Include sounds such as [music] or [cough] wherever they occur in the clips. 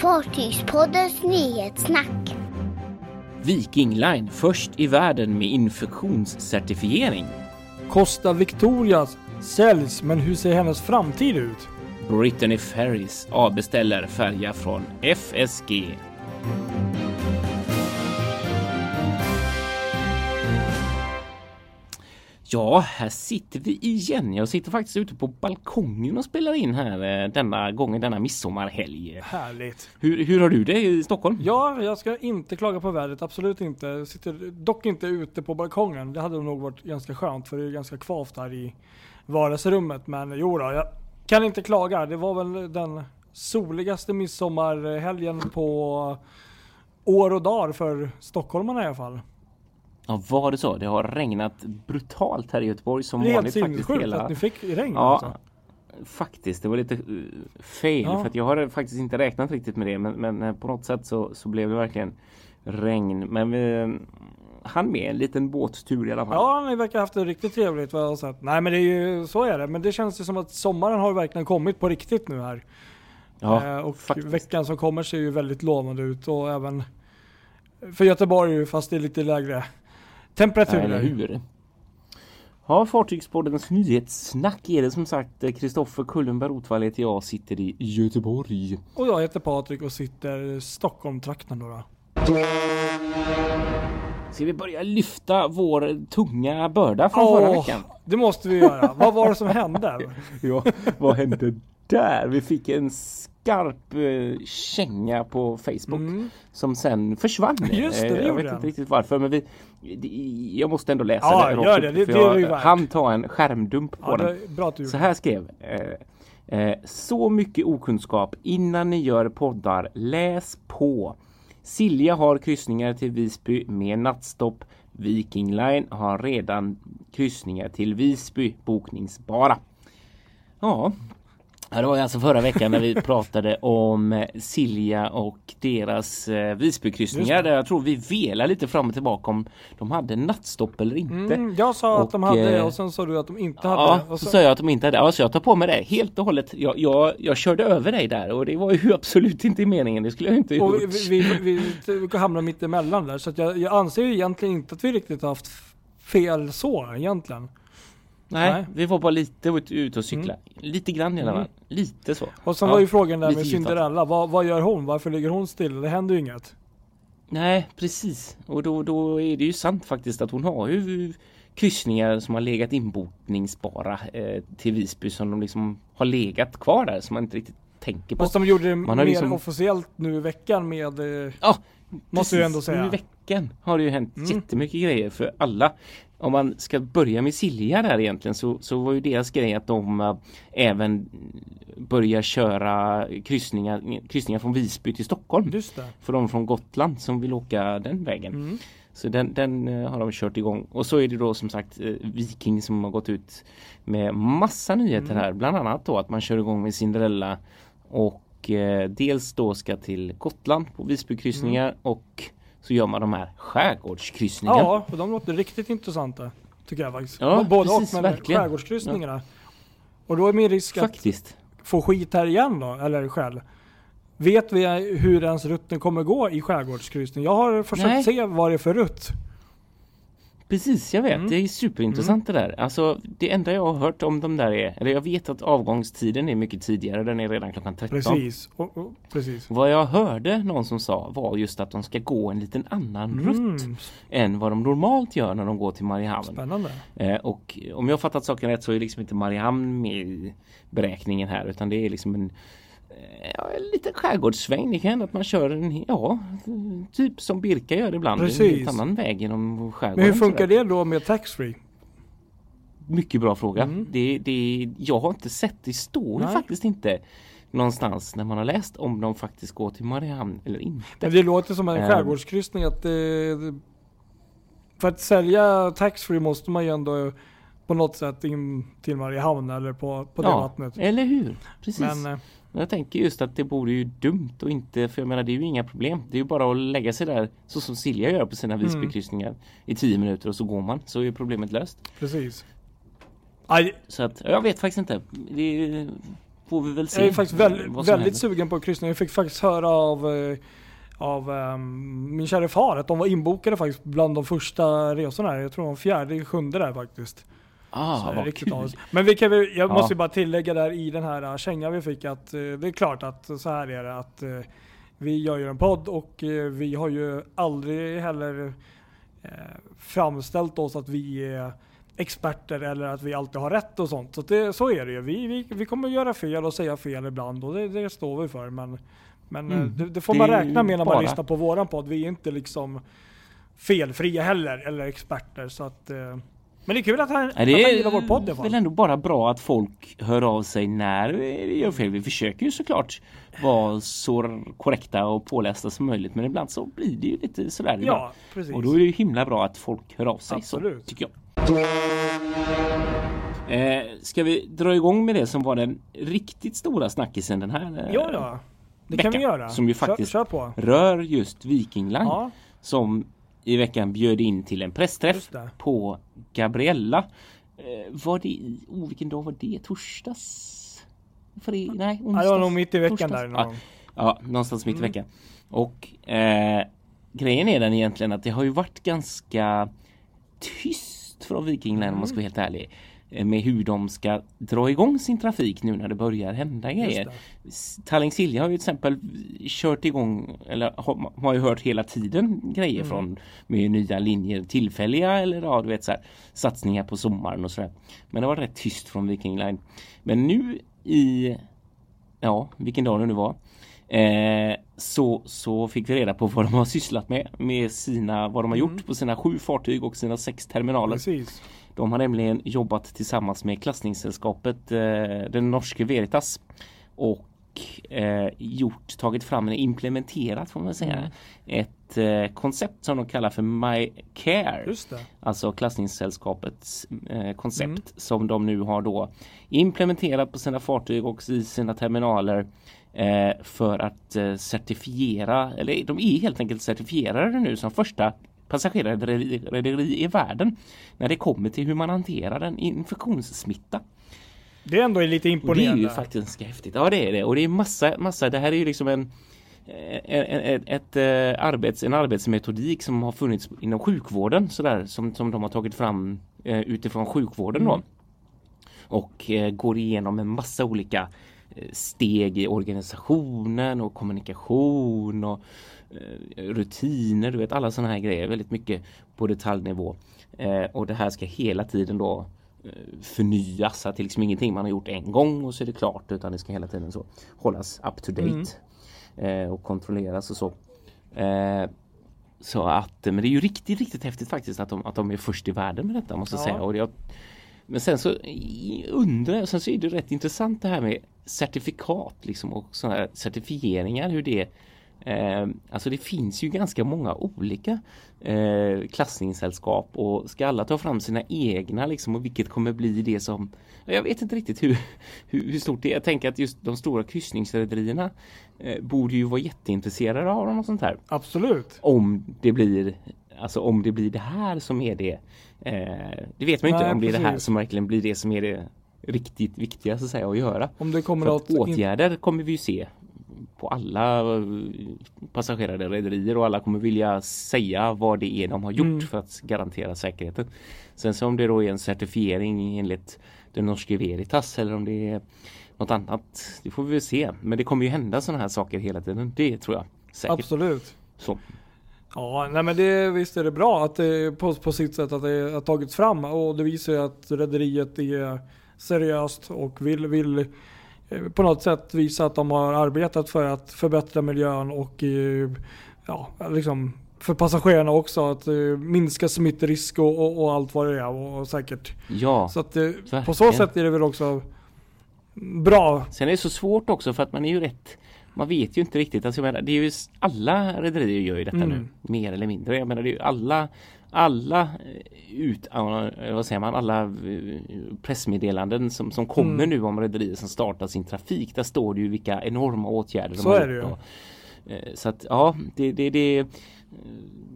Fartygspoddens nyhetssnack. Viking Line först i världen med infektionscertifiering. Costa Victoria säljs, men hur ser hennes framtid ut? Brittany Ferries avbeställer färja från FSG. Ja, här sitter vi igen. Jag sitter faktiskt ute på balkongen och spelar in här eh, denna gången, denna midsommarhelg. Härligt. Hur, hur har du det i Stockholm? Ja, jag ska inte klaga på vädret, absolut inte. Jag sitter dock inte ute på balkongen. Det hade nog varit ganska skönt för det är ganska kvavt här i vardagsrummet. Men jo då, jag kan inte klaga. Det var väl den soligaste midsommarhelgen på år och dagar för stockholmarna i alla fall. Ja, var det så? Det har regnat brutalt här i Göteborg som Det är helt vanligt hela... att ni fick regn Ja, alltså. faktiskt. Det var lite uh, fel Ja. för att jag har faktiskt inte räknat riktigt med det. Men, men eh, på något sätt så, så blev det verkligen regn. Men vi eh, hann med en liten båttur i alla fall. Ja, ni verkar ha haft det riktigt trevligt vad jag har sett. Nej men det är ju, så är det. Men det känns ju som att sommaren har verkligen kommit på riktigt nu här. Ja, eh, och faktiskt. veckan som kommer ser ju väldigt lovande ut och även för Göteborg fast det är lite lägre temperaturer. Eller hur? Ja, Fartygspoddens nyhetssnack är det som sagt. Kristoffer Kullenberg Rotvall heter jag, sitter i Göteborg. Och jag heter Patrik och sitter i Stockholm-trakten då. då. Ska vi börja lyfta vår tunga börda från förra Åh, veckan? Det måste vi göra. Vad var det som hände? [laughs] Ja, vad hände där? Vi fick en skarp eh, känga på Facebook Mm. som sen försvann. [laughs] Just det, det Eh, jag vet den. inte riktigt varför men vi, det- jag måste ändå läsa Ja, det. rakt gör det. Det- det jag värt. hann ta en skärmdump på Ja, den. att du Så här skrev eh, eh, Så mycket okunskap innan ni gör poddar. Läs på. Silja har kryssningar till Visby med nattstopp. Viking Line har redan kryssningar till Visby bokningsbara. Ja, Ja, det var ju alltså förra veckan när vi [laughs] pratade om eh, Silja och deras eh, Visbykryssningar. Där jag tror vi velar lite fram och tillbaka om de hade nattstopp eller inte. Mm, jag sa att de Och, hade det eh, och sen sa du att de inte hade Ja. Och så sa jag att de inte hade Ja, så jag tar på mig det helt och hållet. Jag, jag, jag körde över dig där och det var ju [laughs] absolut inte meningen. Det skulle jag inte Och gjort. vi, vi, vi, vi, vi hamnar mitt emellan där. Så jag, jag anser ju egentligen inte att vi riktigt har haft fel så egentligen. Nej, nej. vi var bara lite ut- och cykla. Lite grann i alla fall. Mm. Lite så. Och sen Ja, var ju frågan där med. Cinderella. Vad, vad gör hon? Varför ligger hon still? Det händer ju inget. Nej, precis. Och då, då är det ju sant faktiskt att hon har ju kryssningar som har legat inbokningsbara eh, till Visby som de liksom har legat kvar där som man inte riktigt tänker på. Fast de gjorde det Man mer liksom- officiellt nu i veckan med... eh, Ja, Måste jag ändå precis. säga. Nu i veckan har det ju hänt Mm. jättemycket grejer för alla. Om man ska börja med Silja där egentligen så, så var ju deras grej att de äh, även börjar köra kryssningar, kryssningar från Visby till Stockholm. För de från Gotland som vill åka den vägen. Mm. Så den, den eh, har de kört igång. Och så är det då som sagt eh, Viking som har gått ut med massa nyheter Mm. här. Bland annat då att man kör igång med Cinderella och eh, dels då ska till Gotland på Visbykryssningar Mm. och så gör man de här skärgårdskryssningarna. Ja, och de låter riktigt intressanta. Tycker jag faktiskt. Ja, Både precis, och, men verkligen. skärgårdskryssningarna. Och då är min risk att Faktiskt. få skit här igen då, eller själv. Vet vi hur ens rutten kommer gå i skärgårdskryssning? Jag har försökt Nej. se vad det är för rutt. Precis, jag vet. Mm. Det är superintressant det där. Alltså det enda jag har hört om de där är, eller jag vet att avgångstiden är mycket tidigare. Den är redan klockan 13. Precis. Och, och, precis. Vad jag hörde någon som sa var just att de ska gå en liten annan rutt Mm, än vad de normalt gör när de går till Mariehamn. spännande. Eh, och om jag har fattat saken rätt så är liksom inte Mariehamn med i beräkningen här utan det är liksom en Ja, en liten skärgårdssväng. Det kan hända att man kör en, ja, typ som Birka gör ibland. En Precis. helt annan väg genom skärgården. Men hur funkar det då med taxfree? Mycket bra fråga. Mm. Det, det, jag har inte sett, det står Nej. faktiskt inte någonstans när man har läst om de faktiskt går till Mariehamn eller inte. Men det låter som en Ehm. skärgårdskryssning att det, För att sälja taxfree måste man ju ändå på något sätt in till Mariehamn eller på, på det ja, vattnet. eller hur? Precis. Men eh, Jag tänker just att det vore ju dumt och inte, för jag menar det är ju inga problem. Det är ju bara att lägga sig där så som Silja gör på sina Mm. Visbykryssningar i 10 minuter och så går man så är problemet löst. precis. Aj, Så att jag vet faktiskt inte. Det får vi väl se. Jag är faktiskt väl, väldigt händer. sugen på kryssning. Jag fick faktiskt höra av, eh, av ehm, min kära far att de var inbokade faktiskt bland de första resorna. Jag tror de fjärde, sjunde där faktiskt. Ah, vad riktigt kul. Men vi kan jag Ja. måste ju bara tillägga där i den här uh, kängan vi fick att eh, det är klart att så här är det att eh, vi gör ju en podd och vi har ju aldrig heller framställt oss att vi är experter eller att vi alltid har rätt och sånt. Så, det, så är det ju. Vi, vi, vi kommer göra fel och säga fel ibland och det, det står vi för. Men, men Mm. det, det får man räkna med när bara- man lyssnar på våran podd. Vi är inte liksom felfria heller eller experter. Så att, men det är kul att han, att han det gillar vår podd alla är väl ändå bara bra att folk hör av sig när vi gör fel. Vi försöker ju såklart vara så korrekta och pålästa som möjligt men ibland så blir det ju lite sådär. ibland. Ja, precis. Och då är det ju himla bra att folk hör av sig. Absolut. Så, tycker jag. Eh, ska vi dra igång med det som var den riktigt stora snackisen den här eh, Ja, ja. Det kan vi veckan, göra. som ju faktiskt- Kör, kör rör just Viking Line Ja, som i veckan bjöd in till en pressträff på Gabriella. Eh, var det oh, vilken dag var det? Torsdags? Fred, nej, ja, onsdags? det var nog mitt i veckan torsdags? där. Någon. Ja, ja, någonstans mitt i Mm. veckan. Och eh, grejen är den egentligen att det har ju varit ganska tyst från Viking Line om man ska vara helt ärlig. Eh, Med hur de ska dra igång sin trafik nu när det börjar hända grejer. det. Tallink Silja har ju till exempel kört igång eller har, har ju hört hela tiden grejer Mm. från med nya linjer tillfälliga eller ja, du vet så här, satsningar på sommaren och sådär. Men det var rätt tyst från Viking Line. Men nu i ja, vilken dag det nu var. Eh, så, så fick vi reda på vad de har sysslat med med sina, vad de har Mm. gjort på sina sju fartyg och sina sex terminaler. Precis. De har nämligen jobbat tillsammans med klassningssällskapet eh, den norske Veritas och eh, gjort, tagit fram en implementerat får man säga Mm. ett eh, koncept som de kallar för My Care. Alltså klassningssällskapets eh, koncept Mm. som de nu har då implementerat på sina fartyg och i sina terminaler eh, för att eh, certifiera, eller de är helt enkelt certifierade nu som första passagerarrederi i världen när det kommer till hur man hanterar en infektionssmitta. Det är ändå lite Och det är imponerande. ju faktiskt ganska häftigt. Ja det är det och det är massa, massa, det här är ju liksom en en- en- ett, ett, eh, arbets, en arbetsmetodik som har funnits inom sjukvården sådär som, som de har tagit fram eh, utifrån sjukvården då. Mm. Och eh, går igenom en massa olika eh, steg i organisationen och kommunikation och rutiner, du vet alla sådana här grejer, väldigt mycket på detaljnivå. Eh, och det här ska hela tiden då eh, förnyas, att det är liksom ingenting man har gjort en gång och så är det klart utan det ska hela tiden så hållas up to date eh, och kontrolleras och så. Eh, så att, men det är ju riktigt, riktigt häftigt faktiskt att de, att de är först i världen med detta måste jag Ja. säga. Och jag, men sen så undrar jag, sen så är det rätt intressant det här med certifikat liksom och sådana här certifieringar hur det eh, Alltså det finns ju ganska många olika eh, klassningssällskap och ska alla ta fram sina egna liksom och vilket kommer bli det som Jag vet inte riktigt hur, hur, hur stort det är. Jag tänker att just de stora kryssningsrederierna eh, borde ju vara jätteintresserade av dem och sånt här Absolut. om det blir Alltså om det blir det här som är det eh, Det vet man ju inte Nej, om det är det här som verkligen blir det som är det riktigt viktiga så att säga att göra. Om det kommer För något... att åtgärder kommer vi ju se på alla eh, passagerare rederier och alla kommer vilja säga vad det är de har gjort Mm. för att garantera säkerheten. Sen så om det då är en certifiering enligt den norske Veritas eller om det är något annat. Det får vi väl se. Men det kommer ju hända sådana här saker hela tiden. Det tror jag säkert. Absolut. Så. Ja, nej men det, visst är det bra att det på, på sitt sätt att det har tagits fram och det visar ju att rederiet är seriöst och vill, vill på något sätt visa att de har arbetat för att förbättra miljön och eh, ja, liksom för passagerarna också att eh, minska smittrisk och, och, och allt vad det är och, och säkert. Ja. Så att eh, på så sätt är det väl också bra. Sen är det så svårt också för att man är ju rätt man vet ju inte riktigt. Alltså menar, det är ju alla rederier gör ju detta Mm. nu. Mer eller mindre. Jag menar det är ju alla alla eh, ut, vad säger man, alla eh, pressmeddelanden som, som kommer Mm. nu om rederier som startar sin trafik. Där står det ju vilka enorma åtgärder de Så har är det gjort. Och, eh, Så att ja, det, det, det,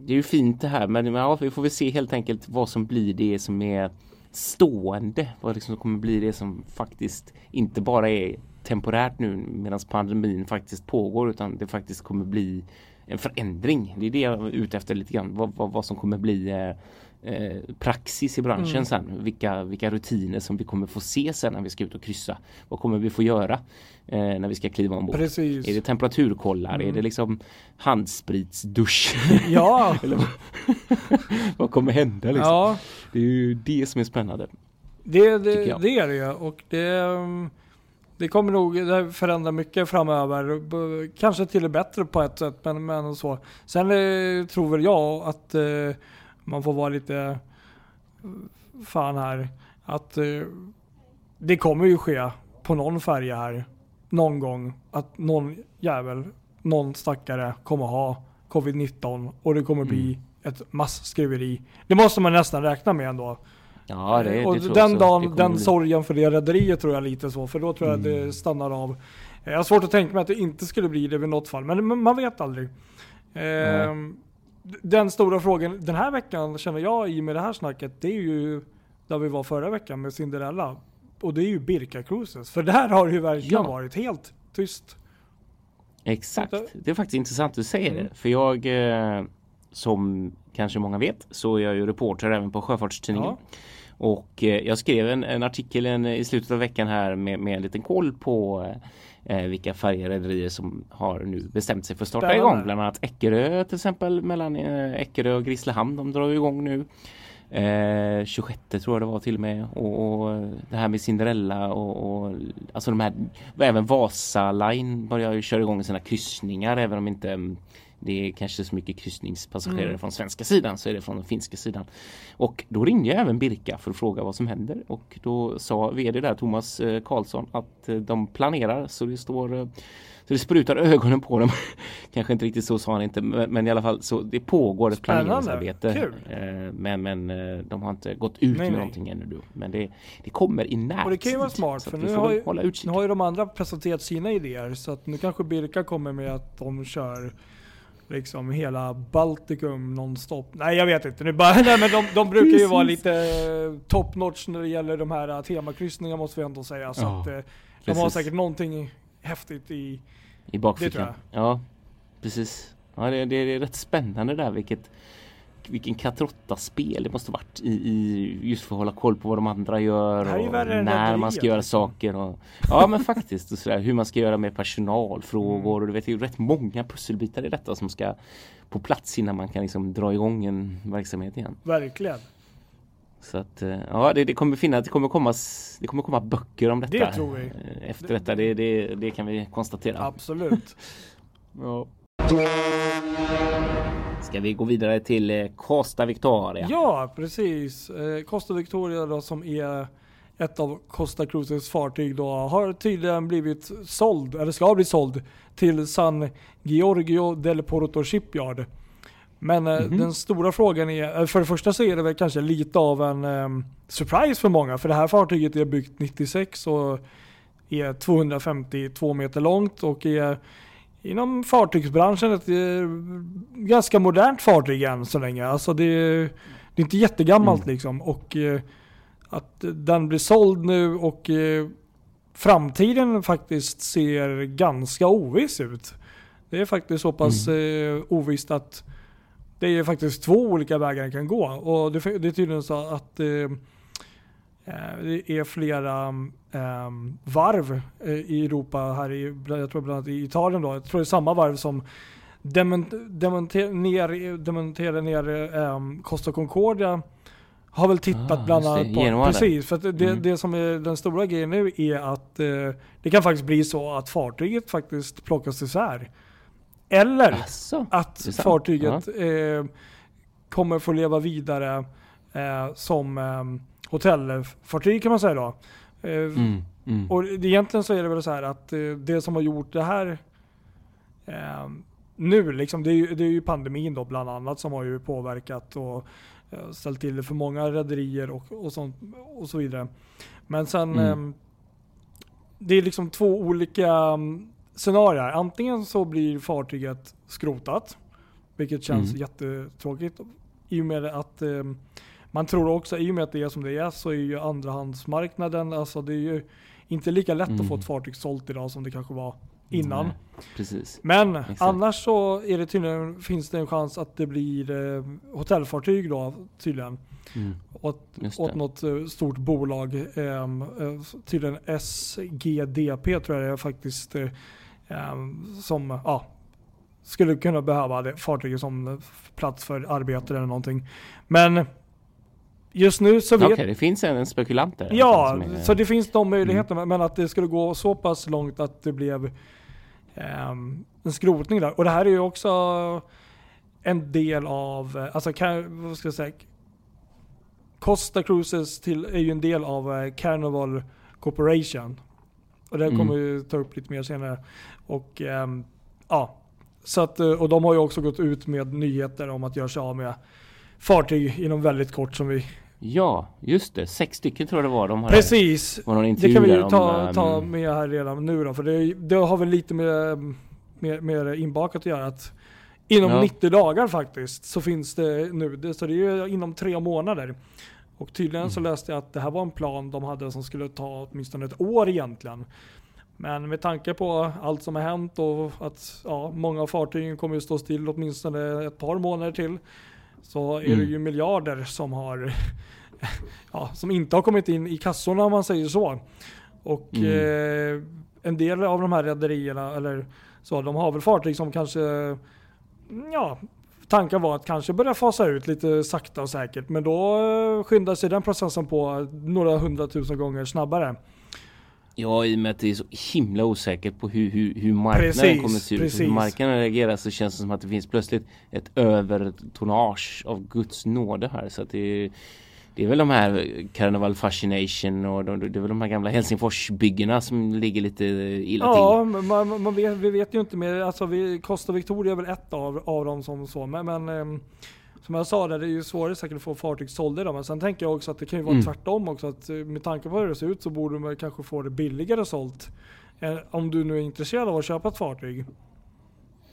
det är ju fint det här men ja, vi får väl se helt enkelt vad som blir det som är stående. Vad liksom kommer bli det som faktiskt inte bara är temporärt nu medan pandemin faktiskt pågår utan det faktiskt kommer bli en förändring. Det är det jag är ute efter lite grann. Vad, vad, vad som kommer bli eh, eh, praxis i branschen mm. sen. Vilka, vilka rutiner som vi kommer få se sen när vi ska ut och kryssa. Vad kommer vi få göra eh, när vi ska kliva ombord? Precis. Är det temperaturkollar? Mm. Är det liksom handspritsdusch? Ja! [laughs] [laughs] vad kommer hända liksom? Ja. Det är ju det som är spännande. Det, det, det är det och det um det kommer nog förändra mycket framöver. Kanske till det bättre på ett sätt, men, men så. Sen eh, tror väl jag att eh, man får vara lite fan här. Att eh, det kommer ju ske på någon färja här. Någon gång. Att någon jävel, någon stackare kommer ha covid-19 och det kommer mm. bli ett massskriveri. Det måste man nästan räkna med ändå. Ja, det, det och den dagen, den bli. sorgen för det rederiet tror jag lite så, för då tror jag mm. det stannar av. Jag har svårt att tänka mig att det inte skulle bli det vid något fall, men man vet aldrig. Mm. Den stora frågan den här veckan känner jag i med det här snacket, det är ju där vi var förra veckan med Cinderella. Och det är ju Birka Cruises. För där har det ju verkligen ja. varit helt tyst. Exakt. Det är faktiskt intressant att du säger mm. det. För jag, eh, som kanske många vet, så är jag ju reporter även på Sjöfartstidningen. Ja. Och eh, jag skrev en, en artikel en, i slutet av veckan här med, med en liten koll på eh, vilka färjerederier som har nu bestämt sig för att starta Spännande. igång. Bland annat Eckerö till exempel mellan eh, Eckerö och Grisslehamn. De drar igång nu. Eh, 26 tror jag det var till och med och, och det här med Cinderella och, och alltså de här även Vasa Line börjar ju köra igång sina kryssningar även om inte det är kanske så mycket kryssningspassagerare mm. från svenska sidan så är det från den finska sidan. Och då ringde jag även Birka för att fråga vad som händer och då sa vd där Thomas eh, Karlsson att eh, de planerar så det står eh, så det sprutar ögonen på dem. [laughs] Kanske inte riktigt så sa han inte men i alla fall så det pågår ett planeringsarbete. Kul. Men, men de har inte gått ut nej, med nej. någonting ännu. Då. Men det, det kommer i närtid. Och det kan ju vara smart för nu har ju, nu har ju de andra presenterat sina idéer så att nu kanske Birka kommer med att de kör liksom hela Baltikum nonstop. Nej jag vet inte. Nu bara, [laughs] nej, men de, de brukar ju vara lite eh, top notch när det gäller de här eh, temakryssningarna måste vi ändå säga. Så ja, att, eh, de har säkert någonting häftigt i, I bakfickan. Ja, precis. Ja, det, det, är rätt spännande där vilket vilken katrotta-spel det måste varit i, i, just för att hålla koll på vad de andra gör och när man ska göra saker. Och, ja men faktiskt och sådär, hur man ska göra med personalfrågor och du vet det är rätt många pusselbitar i detta som ska på plats innan man kan liksom dra igång en verksamhet igen. Verkligen. Så att eh, ja, det, det kommer finnas, det kommer komma, det kommer komma böcker om detta. Det tror vi. Eh, efter detta, det, det, det kan vi konstatera. Absolut. [laughs] ja. [laughs] Ska vi gå vidare till eh, Costa Victoria? Ja, precis. Eh, Costa Victoria då, som är ett av Costa Cruises fartyg då har tydligen blivit såld, eller ska bli såld, till San Giorgio del Porto Shipyard. Men mm -hmm. den stora frågan är, för det första så är det väl kanske lite av en um, surprise för många. För det här fartyget är byggt 96 och är 252 meter långt och är inom fartygsbranschen ett eh, ganska modernt fartyg än så länge. Alltså det, det är inte jättegammalt mm. liksom. Och eh, att den blir såld nu och eh, framtiden faktiskt ser ganska oviss ut. Det är faktiskt så pass mm. ovisst att det är faktiskt två olika vägar den kan gå. Och det, det är tydligen så att det är flera um, varv eh, i Europa, här i, jag tror bland annat i Italien då. Jag tror det är samma varv som demonterade ner, demonterade ner um, Costa Concordia har väl tittat ah, bland annat på... Genomade. Precis, för det, mm. det som är den stora grejen nu är att eh, det kan faktiskt bli så att fartyget faktiskt plockas isär. Eller Asså, att fartyget eh, kommer få leva vidare eh, som eh, hotellfartyg kan man säga då. Eh, mm, mm. Och egentligen så är det väl så här att eh, det som har gjort det här eh, nu, liksom, det, är ju, det är ju pandemin då bland annat som har ju påverkat och ställt till det för många rederier och, och, sånt, och så vidare. Men sen, mm. det är liksom två olika mm, scenarier. Antingen så blir fartyget skrotat, vilket känns mm. jättetråkigt i och med att man tror också, i och med att det är som det är, så är ju andrahandsmarknaden, alltså det är ju inte lika lätt Mm. att få ett fartyg sålt idag som det kanske var innan. Nej, precis. Men Exakt. annars så är det tydligen, finns det en chans att det blir eh, hotellfartyg då tydligen. Mm. Åt, åt något eh, stort bolag. ehm, eh, tydligen SGDP tror jag det är faktiskt. eh, ehm, som ja, skulle kunna behöva det fartyget som eh, plats för arbete eller någonting. Men just nu så vet Okej, det finns en, en spekulant där. Ja, som är- Mm. så det finns de möjligheterna. Men att det skulle gå så pass långt att det blev ehm, en skrotning där. Och det här är ju också en del av, alltså kan, vad ska jag säga? Costa Cruises till, är ju en del av eh, Carnival Corporation. Och det Mm. kommer vi ta upp lite mer senare. Och ehm, ja, så att, eh, och de har ju också gått ut med nyheter om att göra sig av med fartyg inom väldigt kort som vi Ja, just det. Sex stycken tror jag det var. De har Precis. var någon Det kan vi ju om, ta, ehm, ta med här redan nu då, för det, det har väl lite med, med, med inbakat att göra. Att inom Ja. 90 dagar faktiskt så finns det nu, det, så det är ju inom tre månader. Och tydligen så Mm. läste jag att det här var en plan de hade som skulle ta åtminstone ett år egentligen. Men med tanke på allt som har hänt och att ja, många av fartygen kommer att stå still åtminstone ett par månader till. Så är det Mm. ju miljarder som har [laughs] ja, som inte har kommit in i kassorna om man säger så. Och Mm. eh, en del av de här rederierna, eller så, de har väl fartyg som kanske, ja, tanken var att kanske börja fasa ut lite sakta och säkert. Men då eh, skyndar sig den processen på några hundratusen gånger snabbare. Ja, i och med att det är så himla osäkert på hur, hur, hur marknaden Precis, kommer att se ut. Hur marknaden reagerar så känns det som att det finns plötsligt ett övertonnage av Guds nåde här. Så att det är, det är väl de här Carnival Fascination och de, det är väl de här gamla Helsingforsbyggena som ligger lite illa Ja, till. men man, man vet, vi vet ju inte mer. Alltså vi, Costa Victoria är väl ett av, av dem som så. Men, men ehm, som jag sa, där, det är ju svårare säkert att få fartyg sålda idag. Men sen tänker jag också att det kan ju vara Mm. tvärtom också. Att eh, med tanke på hur det ser ut så borde man kanske få det billigare sålt. Eh, Om du nu är intresserad av att köpa ett fartyg.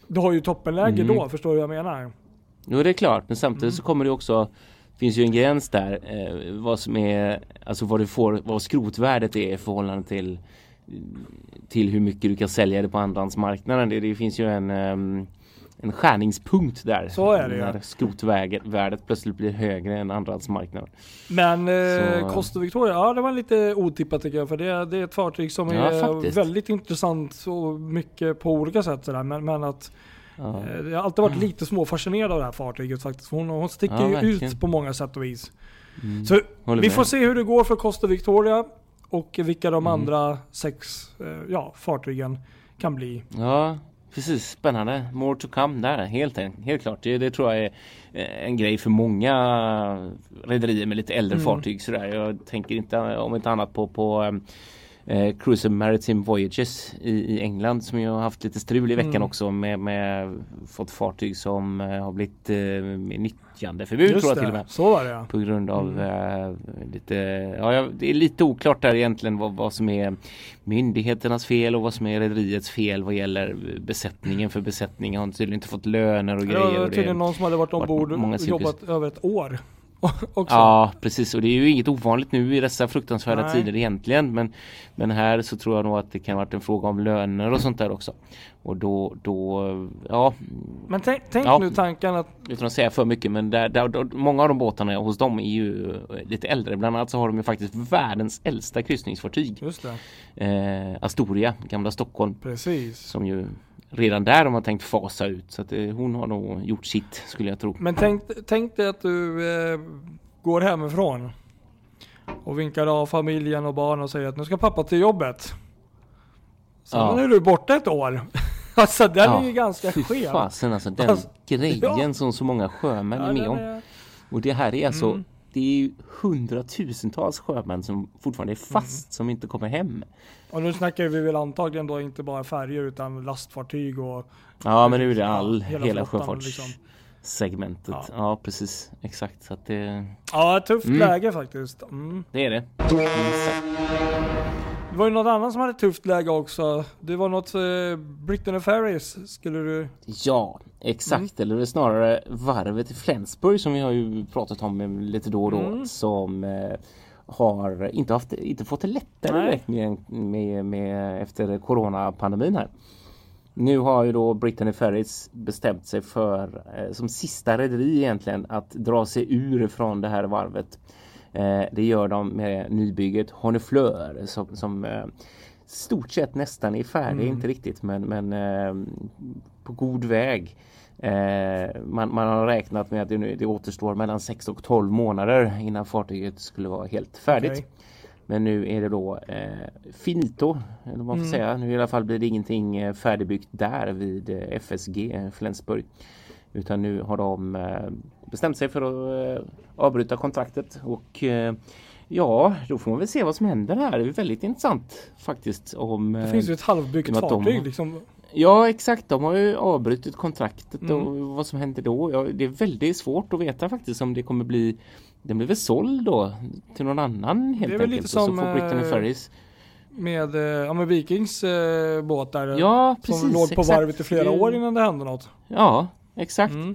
Du har ju toppenläge Mm. då, förstår du vad jag menar? Jo det är klart men samtidigt Mm. så kommer det också finns ju en gräns där eh, vad som är alltså vad du får vad skrotvärdet är i förhållande till till hur mycket du kan sälja det på andrahandsmarknaden. Det, det finns ju en ehm, en skärningspunkt där. Så är det. När skrotvärdet plötsligt blir högre än andrahandsmarknaden. Men eh, Costa Victoria, ja det var lite otippat tycker jag. För det, det är ett fartyg som Ja, är faktiskt. väldigt intressant och mycket på olika sätt. Sådär. Men, men att Ja. Eh, Jag har alltid varit lite småfascinerad av det här fartyget faktiskt. Hon, hon sticker Ja, ju ut på många sätt och vis. Mm. Så Håller vi med. får se hur det går för Costa Victoria och vilka de Mm. andra sex eh, ja, fartygen kan bli. Ja, precis. Spännande. More to come där. Helt, helt klart. Det, det tror jag är eh, en grej för många rederier med lite äldre Mm. fartyg. Sådär. Jag tänker inte om inte annat på, på eh, Cruise and Maritime Voyages i, i England som ju har haft lite strul i veckan Mm. också med, med fått fartyg som eh, har blivit eh, nyttjandeförbud tror jag till och med. så var det ja. På grund av Mm. eh, lite, ja det är lite oklart där egentligen vad, vad som är myndigheternas fel och vad som är rederiets fel vad gäller besättningen för besättningen har tydligen inte fått löner och Det grejer. var Och tydligen det, någon som hade varit varit ombord och jobbat över ett år. [laughs] också. ja precis och det är ju inget ovanligt nu i dessa fruktansvärda Nej. tider egentligen men, men här så tror jag nog att det kan varit en fråga om löner och sånt där också. Och då, då ja Men tänk, tänk Ja. nu tanken att utan att säga för mycket men där, där, där, många av de båtarna hos dem är ju lite äldre. Bland annat så har de ju faktiskt världens äldsta kryssningsfartyg. Just det. Eh, Astoria, gamla Stockholm. Precis. Som ju redan där de har tänkt fasa ut. Så att, eh, hon har nog gjort sitt skulle jag tro. Men tänk, tänk dig att du eh, går hemifrån och vinkar av familjen och barn och säger att nu ska pappa till jobbet. Sen Ja. är du borta ett år. [laughs] alltså den Ja, är ju ganska Fy skev. fasen alltså den Alltså, [laughs] grejen ja. som så många sjömän är med om. Och det här är alltså Mm. Det är ju hundratusentals sjömän som fortfarande är fast Mm. som inte kommer hem. Och nu snackar vi väl antagligen då inte bara färjor utan lastfartyg och Ja men nu är det all, hela hela, sjöfartssegmentet. Ja. Ja. precis, exakt. Så att det, Ja, tufft Mm. läge faktiskt. Mm. det är det. Exakt. Det var ju något annat som hade ett tufft läge också. Det var något eh, Brittany Ferries skulle du... Ja, exakt. Mm. Eller snarare varvet i Flensburg som vi har ju pratat om lite då och då. Mm. Som eh, har inte, haft, inte fått det lättare Nej. direkt med, med, med, efter coronapandemin här. Nu har ju då Brittany Ferries bestämt sig för eh, som sista rederi egentligen att dra sig ur från det här varvet. Eh, det gör de med nybygget Honefleur som, som eh, stort sett nästan är färdig, Mm. inte riktigt men, men eh, på god väg. Man, man har räknat med att det, nu, det återstår mellan 6 och 12 månader innan fartyget skulle vara helt färdigt. Okej. Men nu är det då eh, finito, eller vad man får Mm. säga. Nu i alla fall blir det ingenting färdigbyggt där vid FSG Flensburg. Utan nu har de eh, bestämt sig för att eh, avbryta kontraktet och eh, ja, då får man väl se vad som händer här. Det är väldigt intressant faktiskt. Om, Det finns ju ett halvbyggt att de- fartyg liksom. Ja exakt, de har ju avbrutit kontraktet Mm. och vad som händer då. Ja, det är väldigt svårt att veta faktiskt om det kommer bli Den blir väl såld då till någon annan helt är väl enkelt. lite och så som, får Brittany Ferries Med, ja, med Vikings eh, båt där. Ja som precis. låg på exakt. varvet i flera Det- år innan det hände något. Ja exakt. Mm.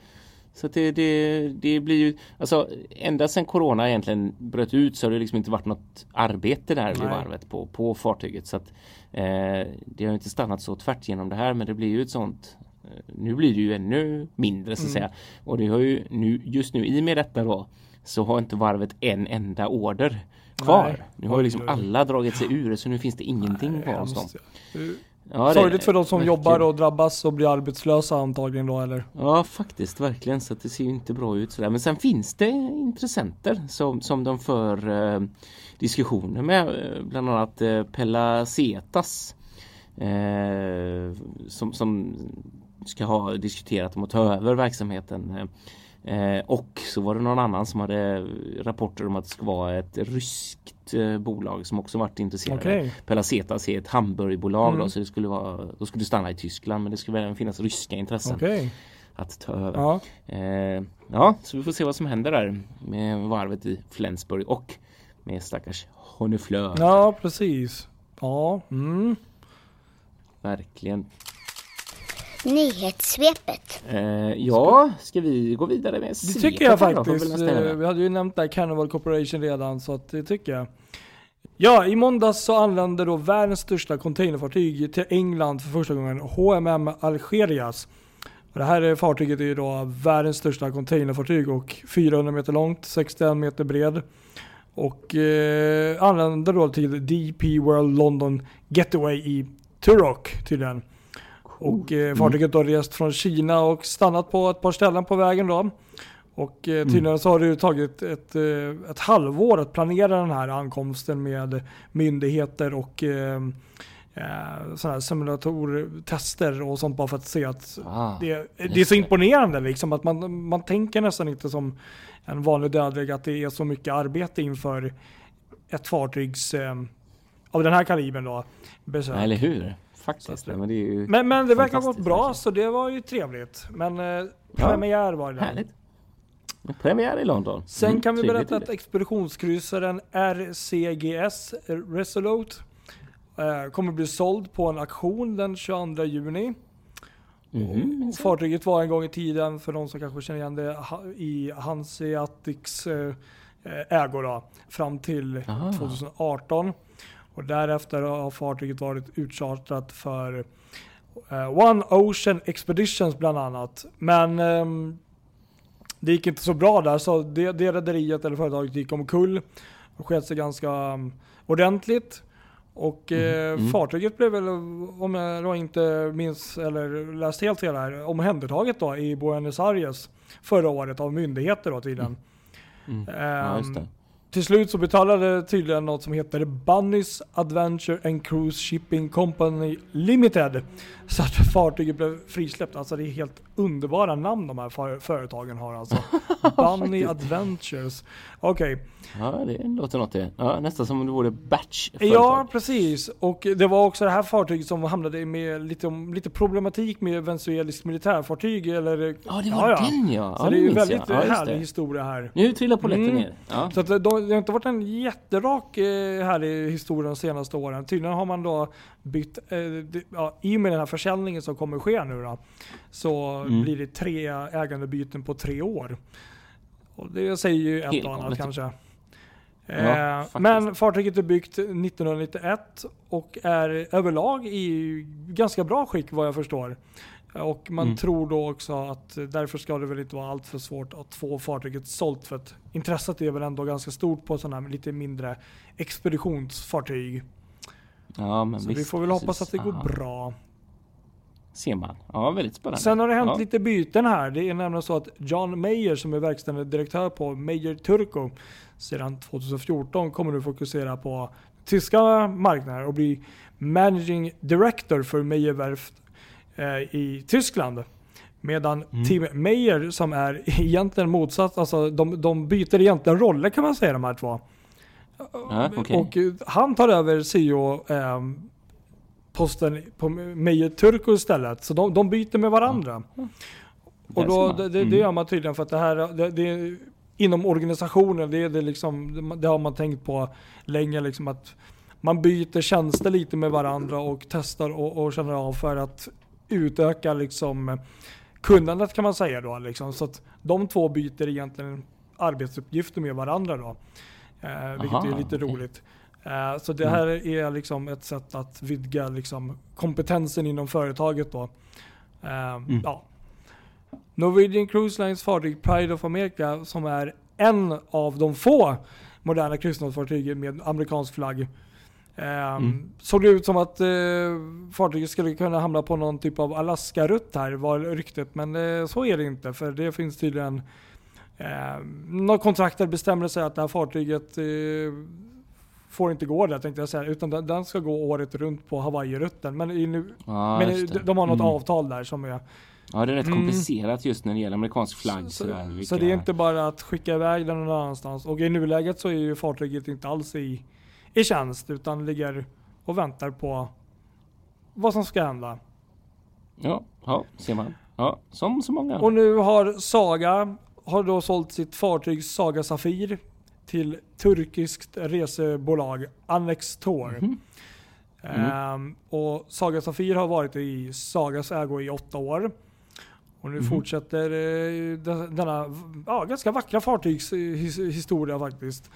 Så det, det, det blir ju Alltså ända sedan Corona egentligen bröt ut så har det liksom inte varit något arbete där vid Nej. varvet på, på fartyget. Så att eh, Det har inte stannat så tvärt genom det här men det blir ju ett sånt eh, Nu blir det ju ännu mindre så att Mm. säga. Och det har ju nu just nu i och med detta då så har inte varvet en enda order kvar. Nej. Nu har ju liksom alla dragit sig ur så nu finns det ingenting kvar hos dem. Ja. Sorgligt det. för de som Verkligen. jobbar och drabbas och blir arbetslösa antagligen då eller? Ja faktiskt verkligen så det ser ju inte bra ut sådär. Men sen finns det intressenter som, som de för eh, diskussioner med. eh, Bland annat eh, Pella Cetas. Eh, som, som ska ha diskuterat om att ta över verksamheten. Eh, och så var det någon annan som hade rapporter om att det ska vara ett ryskt eh, bolag som också varit intresserade. Okej. Pelacetas är ett hamburgerbolag Mm. då, så det skulle vara, då skulle det stanna i Tyskland men det skulle även finnas ryska intressen Okej. att ta över. Ja. Eh, ja, så vi får se vad som händer där med varvet i Flensburg och med stackars Honefleur. ja, precis. Ja, mm. Verkligen. Nyhetssvepet. Eh, ja, ska vi gå vidare med Det tycker jag faktiskt. Eh, Vi hade ju nämnt där Carnival Corporation redan så att det tycker jag. Ja, i måndags så anlände då världens största containerfartyg till England för första gången, HMM Algerias. Och Det här är fartyget är ju då världens största containerfartyg och 400 meter långt, 61 meter bred. Och eh, anlände då till DP World London Getaway i Turok tydligen. Och eh, fartyget har rest från Kina och stannat på ett par ställen på vägen då. Och eh, tydligen så har det tagit ett, eh, ett halvår att planera den här ankomsten med myndigheter och eh, eh, sådana här simulatortester och sånt bara för att se att Ah, det, det är så imponerande liksom att man, man tänker nästan inte som en vanlig dödlig att det är så mycket arbete inför ett fartygs eh, av den här kalibern då. Besök. Eller hur? Faktiskt. Nej, men det är ju Men, men det verkar ha gått bra verkligen. så det var ju trevligt. Men eh, Ja. premiär var det. härligt. Premiär i London. Sen Mm, kan vi berätta att expeditionskryssaren RCGS Resolute eh, kommer bli såld på en auktion den 22 juni. Och Fartyget var en gång i tiden, för de som kanske känner igen det, i Hanseatics eh, eh, ägo då, fram till Ah. 2018. Och därefter har fartyget varit utchartrat för eh, One Ocean Expeditions bland annat. Men ehm, det gick inte så bra där, så det, det rederiet eller företaget gick omkull och sket sig ganska um, ordentligt. Och eh, mm. fartyget blev väl, om jag inte minns eller läst helt fel här, omhändertaget då i Buenos Aires förra året av myndigheter då tydligen. Mm. Ja, just Ehm, det. Till slut så betalade tydligen något som heter Bunnies Adventure and Cruise Shipping Company Limited. Så att fartyget blev frisläppt. Alltså det är helt underbara namn de här för- företagen har alltså. [laughs] Bunny Adventures. Okej. Ja, det låter något det. Ja, nästan som om det vore batch Ja, precis. Och det var också det här fartyget som hamnade med lite, lite problematik med venezueliskt militärfartyg. Eller, Ja, det var den ja. Så ja det är ju väldigt jag. Ja, härlig historia här. Nu trillar polletten Mm. ner. Ja. Så att det, det har inte varit en jätterak eh, härlig historia de senaste åren. Tydligen har man då bytt, eh, ja, i och med den här försäljningen som kommer ske nu då, så Mm. blir det tre ägandebyten på tre år. Och det säger ju ett och annat kanske. Ja, eh, men fartyget är byggt 1991 och är överlag i ganska bra skick vad jag förstår. Och man mm. tror då också att därför ska det väl inte vara allt för svårt att få fartyget sålt för att intresset är väl ändå ganska stort på sådana här lite mindre expeditionsfartyg. Ja, men Så visst, vi får väl hoppas precis. att det går Aha. bra. Ser man. Ja, väldigt spännande. Sen har det hänt ja. lite byten här. Det är nämligen så att John Mayer som är verkställande direktör på Mayer Turco sedan 2014 kommer nu fokusera på tyska marknader och bli managing director för Mayer Werft i Tyskland. Medan Mm. Tim Mayer som är [laughs] egentligen motsatt, alltså de, de byter egentligen roller kan man säga de här två. Ja, okej. Och eh, han tar över CEO eh, posten på Meyer Turco istället. Så de, de byter med varandra. Där Och då, man. det, det, Mm. det gör man tydligen för att det här, det, det, inom organisationen, det, är det, liksom, det har man tänkt på länge liksom att man byter tjänster lite med varandra och testar och, och känner av för att utöka liksom kunnandet kan man säga då. Liksom. Så att de två byter egentligen arbetsuppgifter med varandra då. Eh, vilket Aha, är lite okej. roligt. Eh, så det Mm. här är liksom ett sätt att vidga liksom kompetensen inom företaget då. Eh, Mm. ja. Norwegian Cruise Lines fartyg Pride of America som är en av de få moderna kryssningsfartygen med amerikansk flagg. Eh, Mm. Såg det ut som att eh, fartyget skulle kunna hamna på någon typ av Alaska-rutt här var ryktet. Men eh, så är det inte för det finns tydligen eh, några kontrakter bestämmer sig att det här fartyget eh, får inte gå där tänkte jag säga. Utan den, den ska gå året runt på Hawaii-rutten. Men, i nu, Ja, men de, har något Mm. avtal där som är Ja, det är rätt Mm. komplicerat just när det gäller amerikansk flagg. så, sådär, så, vilka- så det är inte bara att skicka iväg den någon annanstans. Och i nuläget så är ju fartyget inte alls i, i tjänst utan ligger och väntar på vad som ska hända. Ja, ja, ser man. Ja, som så många. Och nu har Saga har då sålt sitt fartyg Saga Safir till turkiskt resebolag Annex Tour. Mhm. Ehm, och Saga Safir har varit i Sagas ägo i åtta år. Och nu Mhm. fortsätter de- denna ja, ganska vackra fartygshistoria faktiskt.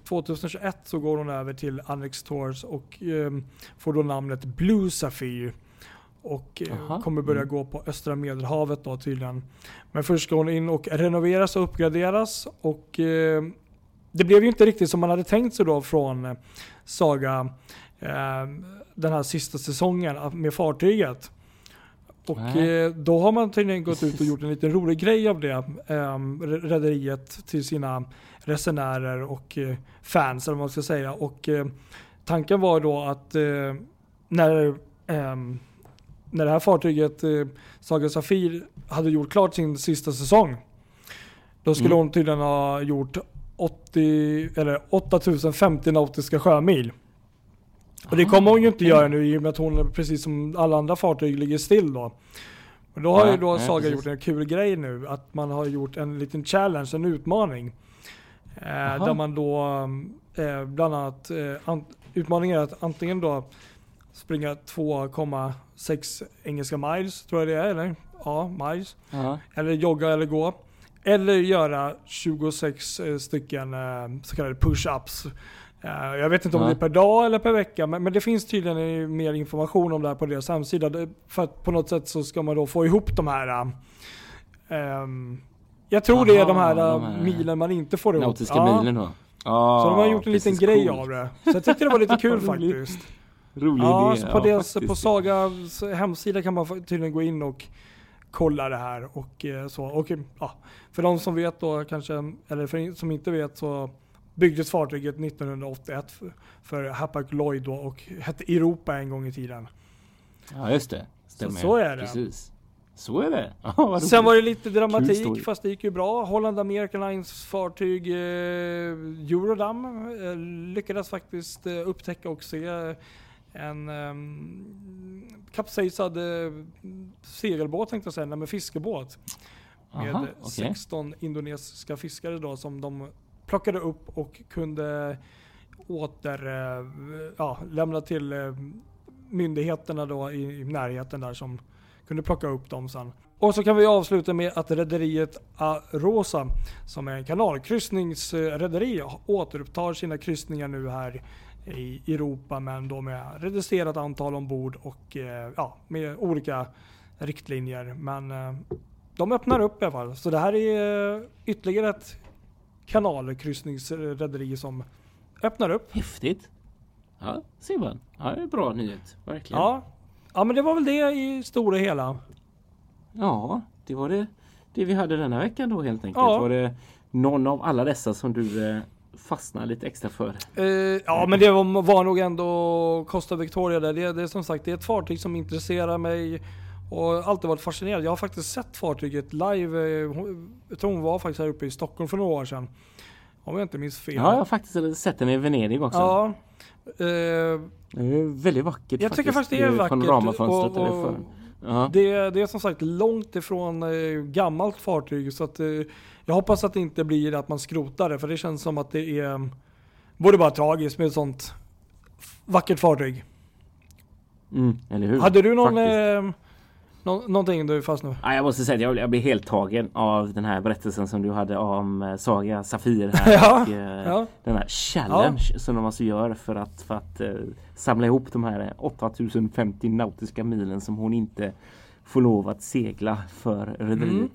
2021 så går hon över till Annex Tours och ehm, får då namnet Blue Sapphire. Och eh, kommer börja Mm. gå på östra medelhavet då tydligen. Men först ska hon in och renoveras och uppgraderas. Och eh, det blev ju inte riktigt som man hade tänkt sig då från eh, Saga eh, den här sista säsongen med fartyget. Och eh, då har man tydligen gått ut och [laughs] gjort en liten rolig grej av det. Eh, rederiet till sina resenärer och eh, fans eller vad man ska säga. Och eh, tanken var då att eh, när, ehm, när det här fartyget Saga Safir hade gjort klart sin sista säsong. Då skulle Mm. hon tydligen ha gjort 80, eller 8050 nautiska sjömil. Och det Aha, kommer hon ju inte göra nu i och med att hon precis som alla andra fartyg ligger still då. Men då har Ja, ju då Saga precis. gjort en kul grej nu. Att man har gjort en liten challenge, en utmaning. Eh, Jaha. där man då eh, bland annat, eh, an- utmaningen är att antingen då springa 2,6 engelska miles, tror jag det är, eller? Ja, miles. Ja. Eller jogga eller gå. Eller göra 26 eh, stycken så kallade push-ups. Jag vet inte om Ja. det är per dag eller per vecka, men, men det finns tydligen mer information om det här på deras hemsida. För att på något sätt så ska man då få ihop de här ehm, jag tror det är de här, Aha, de här milen man inte får ihop. Nautiska Ja. milen då. Ja, Så de har gjort en liten grej coolt. av det. Så jag tyckte det var lite kul [laughs] faktiskt. Rolig Ja, idé. så på, deras, faktiskt. på Sagas hemsida kan man tydligen gå in och kolla det här och eh, så. Och ja, för de som vet då kanske, eller för som inte vet så byggdes fartyget 1981 för, för Hapag Lloyd då och hette Europa en gång i tiden. Ja, just det. Stämmer. så är det. Precis. Så är det. [laughs] Sen var det lite dramatik fast det gick ju bra. Holland American Lines fartyg eh, Eurodam eh, lyckades faktiskt eh, upptäcka och se en um, kapsejsad eh, segelbåt tänkte jag säga, men fiskebåt. Med Aha, okej. 16 indonesiska fiskare då som de plockade upp och kunde åter eh, ja, lämna till eh, myndigheterna då i, i närheten där som kunde plocka upp dem sen. Och så kan vi avsluta med att rederiet Arosa, som är en kanalkryssningsrederi, återupptar sina kryssningar nu här i Europa, men då med reducerat antal ombord och eh, ja, med olika riktlinjer. Men eh, de öppnar upp i alla fall. Så det här är eh, ytterligare ett kanalkryssningsrederi som öppnar upp. Häftigt. Ja, ser man. Ja, det är en bra nyhet. Verkligen. Ja. Ja, men det var väl det i stora hela. Ja, det var det, det vi hade denna veckan då helt enkelt. Ja. Var det någon av alla dessa som du eh, fastnade lite extra för? Eh, ja, men det var, var nog ändå Costa Victoria där. Det, det är som sagt det är ett fartyg som intresserar mig och alltid varit fascinerad. Jag har faktiskt sett fartyget live. eh, Jag tror hon var faktiskt här uppe i Stockholm för några år sedan. Om jag inte minns fel. Ja, jag har faktiskt sett den i Venedig också. Ja. Eh, Det är väldigt vackert jag tycker faktiskt det är eh, vackert. Panoramafönstret och- och- för. Ja. Det, det är som sagt långt ifrån eh, gammalt fartyg så att eh, jag hoppas att det inte blir att man skrotar det för det känns som att det är eh, både bara tragiskt med ett sånt vackert fartyg. Mm, eller hur? Hade du någon, Faktiskt. eh, nå- någonting du fastnade Ja, jag måste säga att jag, blir helt tagen av den här berättelsen som du hade om eh, Saga Safir här. [laughs] Ja, och, eh, ja. Den här challenge som de alltså gör för att, för att eh, samla ihop de här eh, 8050 nautiska milen som hon inte får lov att segla för rederiet. Mm.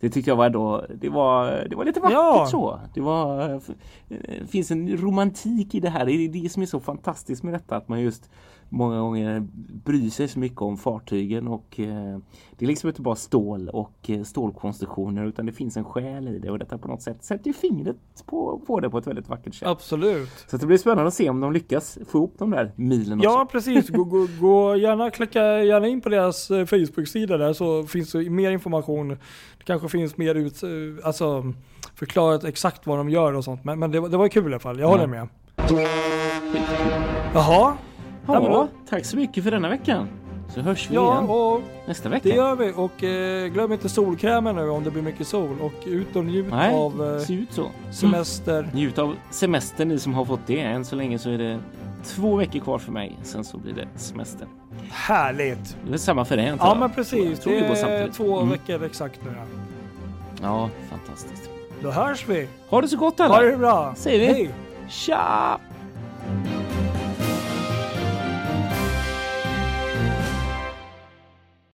Det tyckte jag var då, det var, det var lite vackert Ja. så. Det var, det finns en romantik i det här. Det är det som är så fantastiskt med detta att man just många gånger bryr sig så mycket om fartygen och eh, det är liksom inte bara stål och eh, stålkonstruktioner utan det finns en själ i det och detta på något sätt sätter fingret på, på det på ett väldigt vackert sätt. Absolut. Så det blir spännande att se om de lyckas få ihop de där milen Ja också. precis, gå, gå, gå gärna, klicka gärna in på deras eh, Facebook-sida där så finns det mer information. Det kanske finns mer ut, eh, alltså förklarat exakt vad de gör och sånt. Men, men det, var- det var kul i alla fall, jag håller med. Jaha, Ja, Ja, tack så mycket för denna veckan. Så hörs vi ja igen och nästa vecka. det gör vi. Och eh, glöm inte solkrämen nu om det blir mycket sol. Och ut och njut Nej, av eh, ut så. semester. Njut av semestern ni som har fått det. Än så länge så är det två veckor kvar för mig. Sen så blir det semester. Härligt! Det är samma för dig antar Ja men precis, det är två Mm. veckor exakt nu. ja. Ja, fantastiskt. Då hörs vi. Ha det så gott alla! Ha det bra. Säger vi. Hej. Tja!